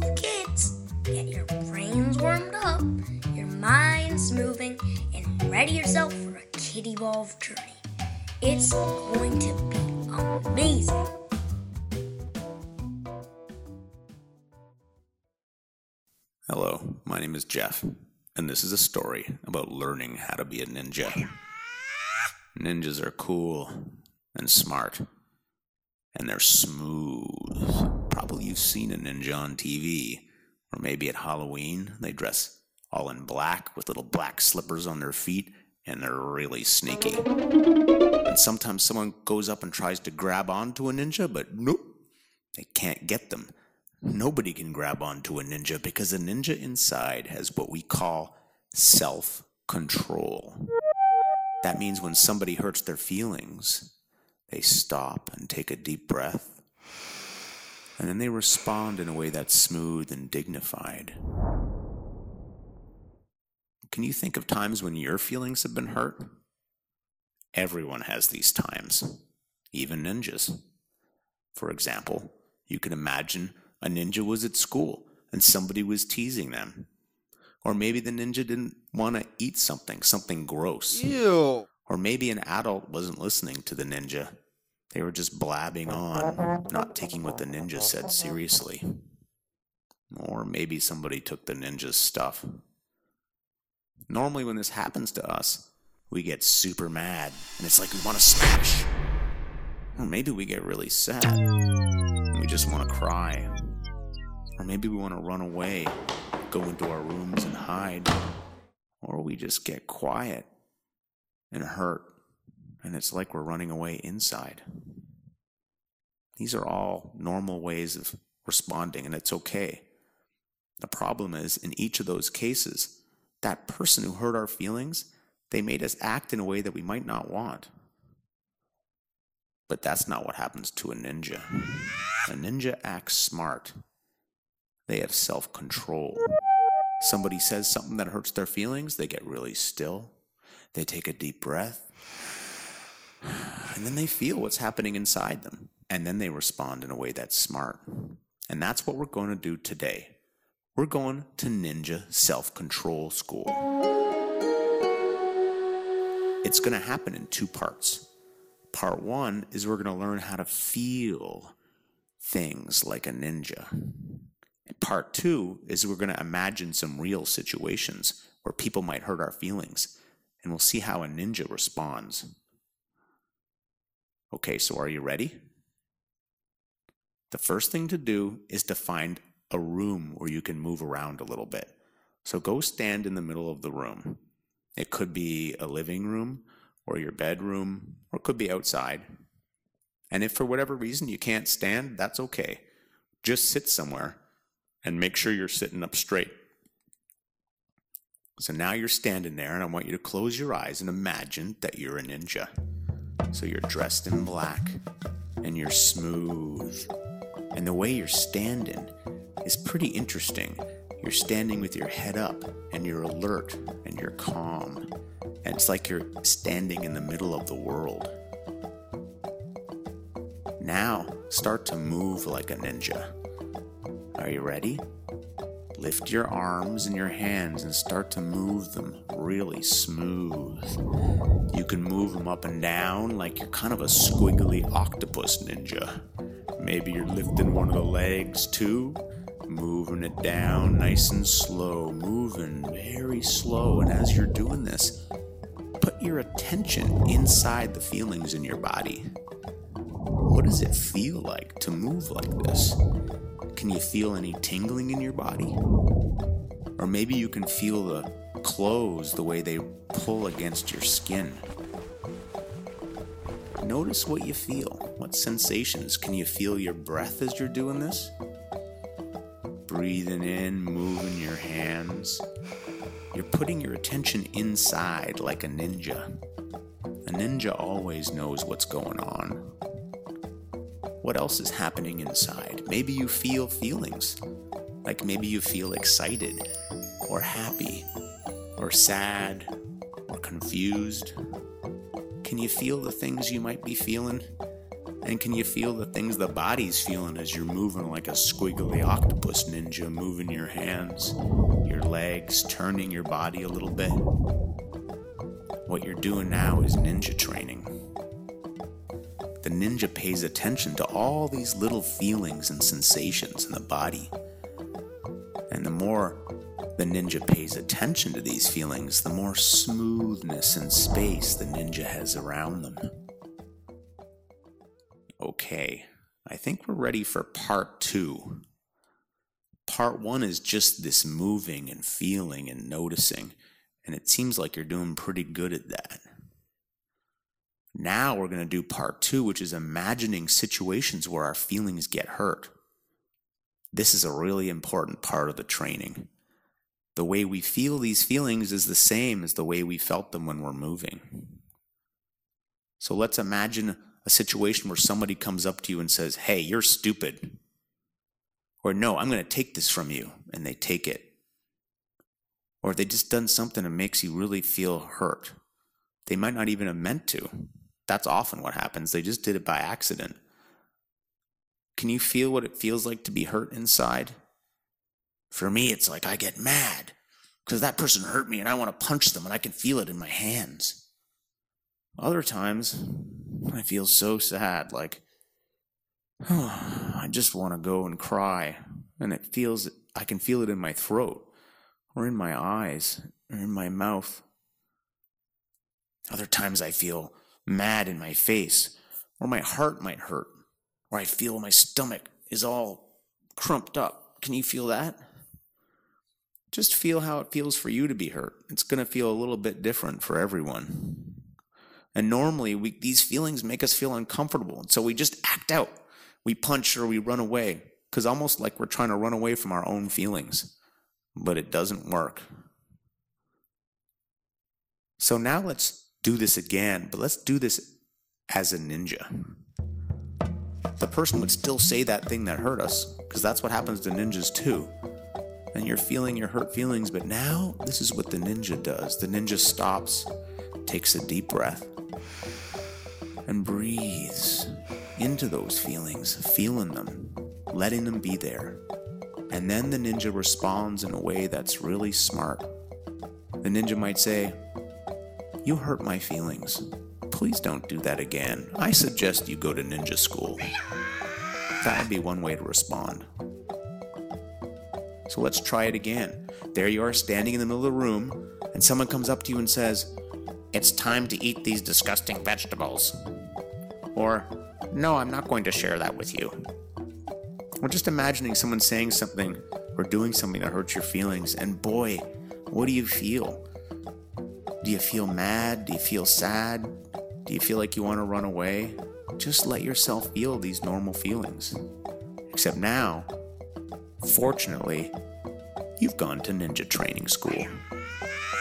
full of kids. Get your brains warmed up, your minds moving, and ready yourself for a kid evolved journey. It's going to be amazing. Hello, my name is Jeff, and this is a story about learning how to be a ninja. Ninjas are cool and smart, and they're smooth. Probably you've seen a ninja on TV, or maybe at Halloween, they dress all in black with little black slippers on their feet, and they're really sneaky. And sometimes someone goes up and tries to grab onto a ninja, but nope, they can't get them. Nobody can grab onto a ninja because a ninja inside has what we call self control. That means when somebody hurts their feelings, they stop and take a deep breath, and then they respond in a way that's smooth and dignified. Can you think of times when your feelings have been hurt? Everyone has these times, even ninjas. For example, you can imagine a ninja was at school and somebody was teasing them. Or maybe the ninja didn't want to eat something, something gross. Ew. Or maybe an adult wasn't listening to the ninja. They were just blabbing on, not taking what the ninja said seriously. Or maybe somebody took the ninja's stuff. Normally, when this happens to us, we get super mad and it's like we want to smash. Or maybe we get really sad and we just want to cry. Or maybe we want to run away, go into our rooms and hide. Or we just get quiet and hurt, and it's like we're running away inside. These are all normal ways of responding, and it's okay. The problem is, in each of those cases, that person who hurt our feelings, they made us act in a way that we might not want. But that's not what happens to a ninja. A ninja acts smart. They have self control. Somebody says something that hurts their feelings, they get really still. They take a deep breath. And then they feel what's happening inside them. And then they respond in a way that's smart. And that's what we're going to do today. We're going to Ninja Self Control School. It's going to happen in two parts. Part one is we're going to learn how to feel things like a ninja. Part two is we're going to imagine some real situations where people might hurt our feelings, and we'll see how a ninja responds. Okay, so are you ready? The first thing to do is to find a room where you can move around a little bit. So go stand in the middle of the room. It could be a living room or your bedroom, or it could be outside. And if for whatever reason you can't stand, that's okay. Just sit somewhere and make sure you're sitting up straight. So now you're standing there, and I want you to close your eyes and imagine that you're a ninja. So you're dressed in black and you're smooth. And the way you're standing is pretty interesting. You're standing with your head up and you're alert and you're calm. And it's like you're standing in the middle of the world. Now, start to move like a ninja. Are you ready? Lift your arms and your hands and start to move them really smooth. You can move them up and down like you're kind of a squiggly octopus ninja. Maybe you're lifting one of the legs too, moving it down nice and slow, moving very slow. And as you're doing this, put your attention inside the feelings in your body. What does it feel like to move like this? Can you feel any tingling in your body? Or maybe you can feel the clothes the way they pull against your skin. Notice what you feel. What sensations? Can you feel your breath as you're doing this? Breathing in, moving your hands. You're putting your attention inside like a ninja. A ninja always knows what's going on. What else is happening inside? Maybe you feel feelings. Like maybe you feel excited, or happy, or sad, or confused. Can you feel the things you might be feeling? And can you feel the things the body's feeling as you're moving like a squiggly octopus ninja, moving your hands, your legs, turning your body a little bit? What you're doing now is ninja training. The ninja pays attention to all these little feelings and sensations in the body. And the more the ninja pays attention to these feelings, the more smoothness and space the ninja has around them. Okay, I think we're ready for part two. Part one is just this moving and feeling and noticing, and it seems like you're doing pretty good at that. Now we're going to do part two, which is imagining situations where our feelings get hurt. This is a really important part of the training. The way we feel these feelings is the same as the way we felt them when we're moving. So let's imagine a situation where somebody comes up to you and says, Hey, you're stupid. Or no, I'm going to take this from you. And they take it. Or they just done something that makes you really feel hurt. They might not even have meant to. That's often what happens. They just did it by accident. Can you feel what it feels like to be hurt inside? For me, it's like I get mad because that person hurt me and I want to punch them and I can feel it in my hands. Other times, I feel so sad, like, oh, I just want to go and cry. And it feels, I can feel it in my throat, or in my eyes, or in my mouth. Other times I feel mad in my face, or my heart might hurt, or I feel my stomach is all crumped up. Can you feel that? Just feel how it feels for you to be hurt. It's going to feel a little bit different for everyone. And normally, we, these feelings make us feel uncomfortable. And so we just act out. We punch or we run away, because almost like we're trying to run away from our own feelings. But it doesn't work. So now let's do this again, but let's do this as a ninja. The person would still say that thing that hurt us, because that's what happens to ninjas too. And you're feeling your hurt feelings, but now this is what the ninja does. The ninja stops, takes a deep breath, and breathes into those feelings, feeling them, letting them be there. And then the ninja responds in a way that's really smart. The ninja might say, You hurt my feelings. Please don't do that again. I suggest you go to ninja school. That would be one way to respond. So let's try it again. There you are standing in the middle of the room, and someone comes up to you and says, It's time to eat these disgusting vegetables. Or, no, I'm not going to share that with you. Or just imagining someone saying something or doing something that hurts your feelings, and boy, what do you feel? Do you feel mad? Do you feel sad? Do you feel like you want to run away? Just let yourself feel these normal feelings. Except now, fortunately, you've gone to ninja training school.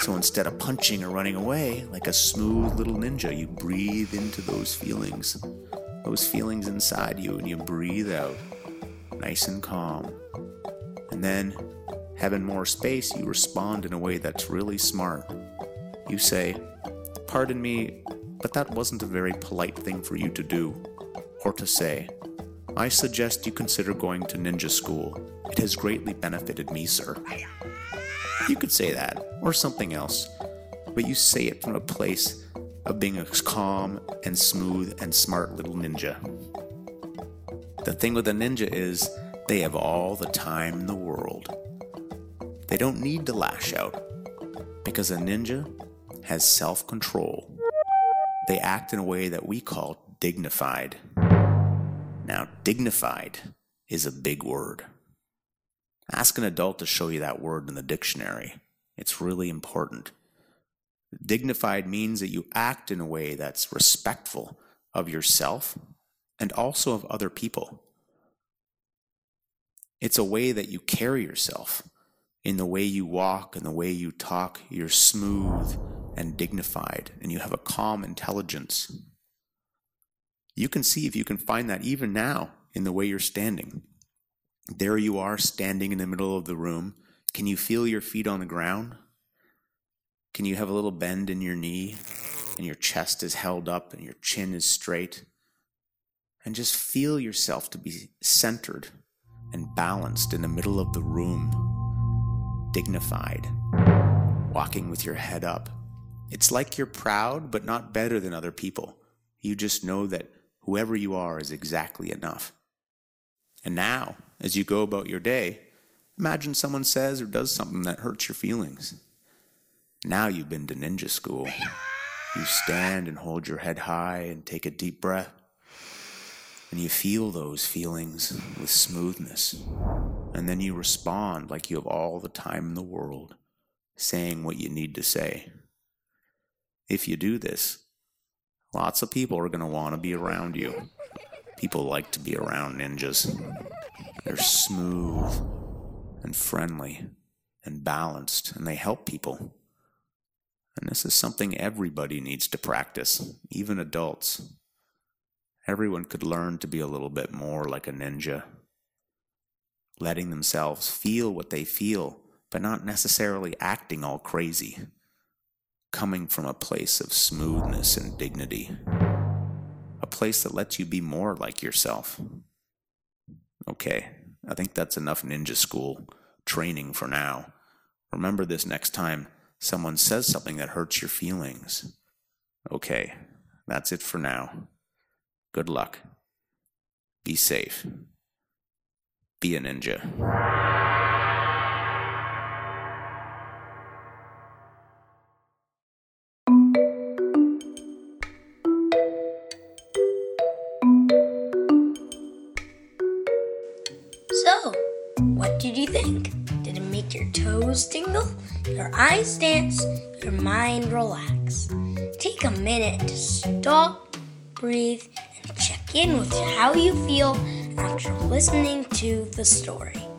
So instead of punching or running away, like a smooth little ninja, you breathe into those feelings, those feelings inside you, and you breathe out, nice and calm. And then, having more space, you respond in a way that's really smart. You say, Pardon me, but that wasn't a very polite thing for you to do, or to say. I suggest you consider going to ninja school. It has greatly benefited me, sir. You could say that, or something else, but you say it from a place of being a calm and smooth and smart little ninja. The thing with a ninja is they have all the time in the world. They don't need to lash out because a ninja has self control. They act in a way that we call dignified. Now, dignified is a big word. Ask an adult to show you that word in the dictionary. It's really important. Dignified means that you act in a way that's respectful of yourself and also of other people. It's a way that you carry yourself. In the way you walk and the way you talk, you're smooth and dignified, and you have a calm intelligence. You can see if you can find that even now in the way you're standing. There you are standing in the middle of the room. Can you feel your feet on the ground? Can you have a little bend in your knee and your chest is held up and your chin is straight? and just feel yourself to be centered and balanced in the middle of the room, dignified, walking with your head up. It's like you're proud, but not better than other people. You just know that whoever you are is exactly enough. And now, as you go about your day, imagine someone says or does something that hurts your feelings. Now you've been to ninja school. You stand and hold your head high and take a deep breath. And you feel those feelings with smoothness. And then you respond like you have all the time in the world, saying what you need to say. If you do this, lots of people are going to want to be around you. People like to be around ninjas. They're smooth and friendly and balanced, and they help people. And this is something everybody needs to practice, even adults. Everyone could learn to be a little bit more like a ninja, letting themselves feel what they feel, but not necessarily acting all crazy, coming from a place of smoothness and dignity, a place that lets you be more like yourself. Okay, I think that's enough ninja school training for now. Remember this next time someone says something that hurts your feelings. Okay, that's it for now. Good luck. Be safe. Be a ninja. Did you think? Did it make your toes tingle, your eyes dance, your mind relax? Take a minute to stop, breathe, and check in with how you feel after listening to the story.